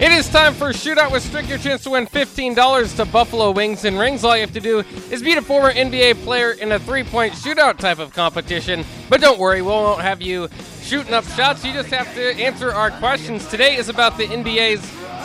It is time for Shootout with Strick. Your chance to win $15 to Buffalo Wings and Rings. All you have to do is beat a former NBA player in a three point shootout type of competition. But don't worry, we won't have you shooting up shots. You just have to answer our questions. Today is about the NBA's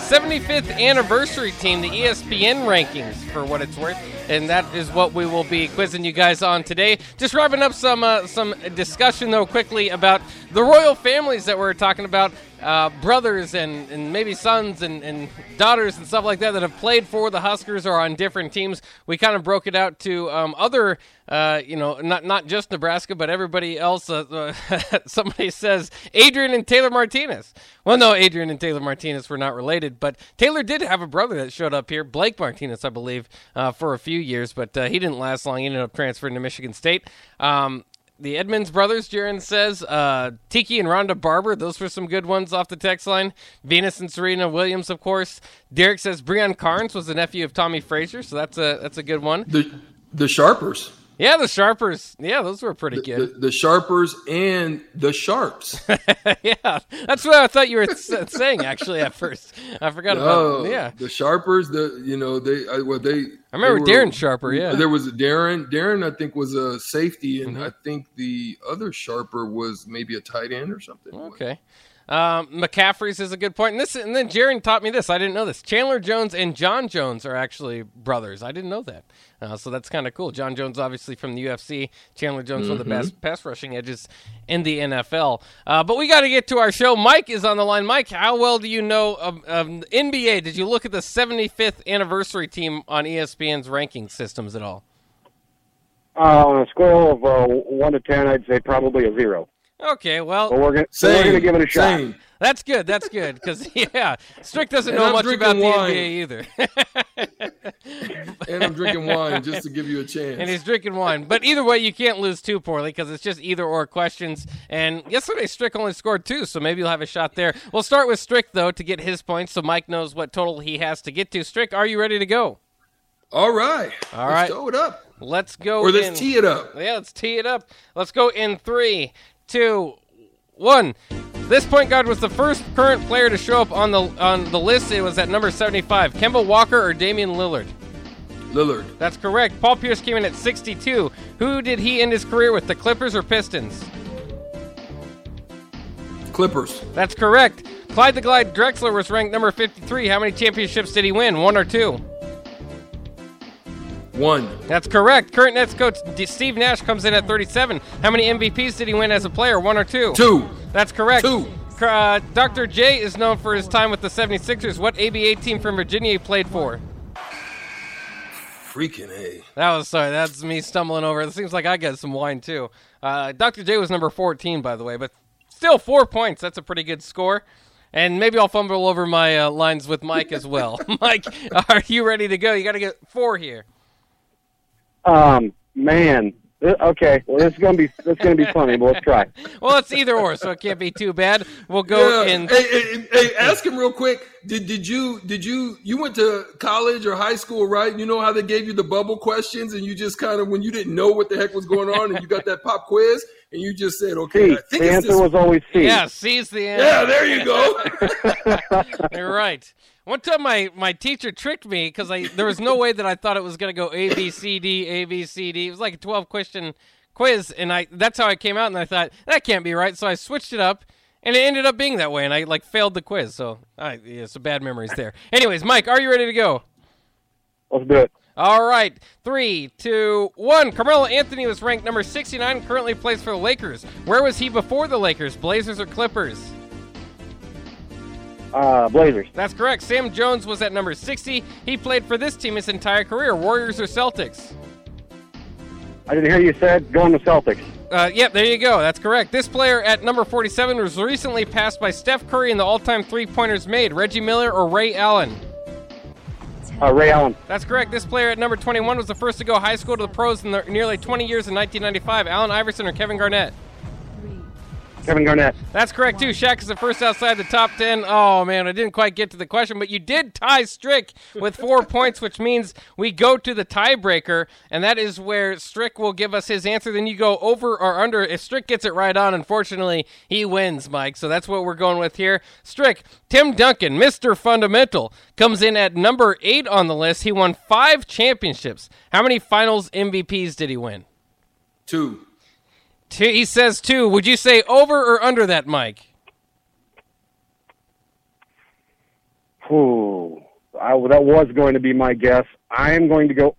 75th anniversary team, the ESPN rankings, for what it's worth. And that is what we will be quizzing you guys on today. Just wrapping up some uh, some discussion though quickly about the royal families that we're talking about, uh, brothers and, and maybe sons and, and daughters and stuff like that that have played for the Huskers or on different teams. We kind of broke it out to um, other, uh, you know, not not just Nebraska, but everybody else. Uh, somebody says Adrian and Taylor Martinez. Well, no, Adrian and Taylor Martinez were not related, but Taylor did have a brother that showed up here, Blake Martinez, I believe, uh, for a few years, but uh, he didn't last long. He ended up transferring to Michigan State. Um, the Edmunds brothers, Jaron says. Uh, Tiki and Ronde Barber, those were some good ones off the text line. Venus and Serena Williams, of course. Derek says Breon Carnes was the nephew of Tommie Frazier, so that's a that's a good one. The the Sharpers. Yeah, the Sharpers. Yeah, those were pretty good. the, the Sharpers and the Sharps. yeah, that's what I thought you were saying actually at first. I forgot Oh, about yeah. the Sharpers. The you know they I, well they. I remember they were- Darren Sharper. Yeah, There was a Darren. Darren, I think, was a safety, and Mhm. I think the other Sharper was maybe a tight end or something. Okay. Um, McCaffrey's is a good point. And this and then Jaron taught me this. I didn't know this. Chandler Jones and Jon Jones are actually brothers. I didn't know that. Uh, so that's kind of cool. Jon Jones, obviously from the UFC. Chandler Jones, one of the best pass rushing edges in the NFL. Uh, but we got to get to our show. Mike is on the line. Mike, how well do you know of, of NBA? Did you look at the 75th anniversary team on ESPN's ranking systems at all? Uh, on a scale of uh, one to ten, I'd say probably a zero. Okay, well, But we're gonna Same. we're gonna give it a shot. Same. That's good. That's good because yeah, Strick doesn't And know I'm much about the drinking. NBA either, And I'm drinking wine just to give you a chance. and he's drinking wine. But either way, you can't lose too poorly because it's just either or questions. And yesterday, Strick only scored two, so maybe you'll have a shot there. We'll start with Strick though to get his points, so Mike knows what total he has to get to. Strick, are you ready to go? All right. All let's. Throw it up. Let's go. Or let's in- tee it up. Yeah, let's tee it up. Let's go in three, two, one. This point guard was the first current player to show up on the on the list. It was at number 75. Kemba Walker or Damian Lillard? Lillard. That's correct. Paul Pierce came in at 62. Who did he end his career with? The Clippers or Pistons? Clippers. That's correct. Clyde the Glide Drexler was ranked number 53. How many championships did he win? One or two? One. That's correct. Current Nets coach Steve Nash comes in at 37. How many MVPs did he win as a player? One or two? Two. That's correct. Two. Uh, Dr. J is known for his time with the 76ers. What ABA team from Virginia he played for? Freaking A. That was sorry. That's me stumbling over. It seems like I got some wine too. Uh, Dr. J was number 14, by the way, but still four points. That's a pretty good score. And maybe I'll fumble over my uh, lines with Mike as well. Mike, are you ready to go? You got to get four here. Um, man. Okay, well this is gonna be this is gonna be funny, but let's try. Well, it's either or, so it can't be too bad. We'll go Yeah. in. Hey, hey, hey, ask him real quick. Did did you did you you went to college or high school, right? You know how they gave you the bubble questions, and you just kind of when you didn't know what the heck was going on, and you got that pop quiz, and you just said, "Okay, C. I think The it's answer this." was always C. Yeah, C's the answer. yeah, there you go. You're right. One time, my, my teacher tricked me because I there was no way that I thought it was going to go A B C D A B C D. It was like a 12 question quiz, and I that's how I came out. And I thought that can't be right, so I switched it up, and it ended up being that way. And I like failed the quiz, so I yeah, some bad memories there. Anyways, Mike, are you ready to go? Let's do it. All right, three, two, one. Carmelo Anthony was ranked number 69. Currently plays for the Lakers. Where was he before the Lakers? Blazers or Clippers? Uh, Blazers. That's correct. Sam Jones was at number 60. He played for this team his entire career. Warriors or Celtics? I didn't hear you said going to Celtics. Uh, yep, there you go. That's correct. This player at number 47 was recently passed by Steph Curry in the all-time three-pointers made. Reggie Miller or Ray Allen? Uh, Ray Allen. That's correct. This player at number 21 was the first to go high school to the pros in the nearly 20 years in 1995. Allen Iverson or Kevin Garnett? Kevin Garnett. That's correct too. Shaq is the first outside the top ten. Oh man, I didn't quite get to the question, but you did tie Strick with four points, which means we go to the tiebreaker, and that is where Strick will give us his answer. Then you go over or under. If Strick gets it right on, unfortunately, he wins, Mike. So that's what we're going with here. Strick, Tim Duncan, Mr. Fundamental, comes in at number eight on the list. He won five championships. How many finals MVPs did he win? Two. Two, he says two. Would you say over or under that, Mike? Ooh, I, that was going to be my guess. I am going to go.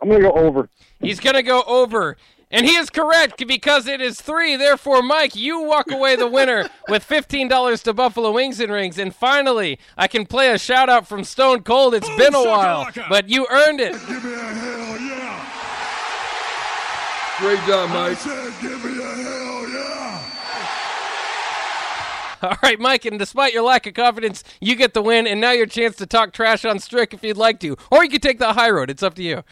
I'm going to go over. He's going to go over. And he is correct because it is three. Therefore, Mike, you walk away the winner with $15 to Buffalo Wings and Rings. And finally, I can play a shout out from Stone Cold. It's been a while, but you earned it. Give me a hell yeah. Great job, I Mike. said, give me a hell yeah. All right, Mike, and despite your lack of confidence, you get the win. And now your chance to talk trash on Strick if you'd like to. Or you could take the high road. It's up to you.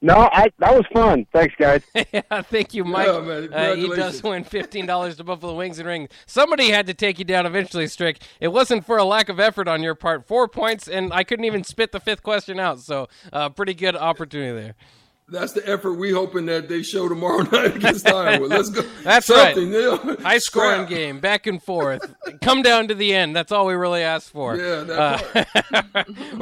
No, I that was fun. Thanks, guys. yeah, thank you, Mike. Yeah, man. Uh, he does win fifteen dollars to Buffalo Wings and Ring. Somebody had to take you down eventually, Strick. It wasn't for a lack of effort on your part. Four points, and I couldn't even spit the fifth question out. So, uh, pretty good opportunity there. That's the effort we hoping that they show tomorrow night against Iowa. Let's go. That's right. Something, you know. High scoring game, back and forth. Come down to the end. That's all we really asked for. Yeah, uh, part.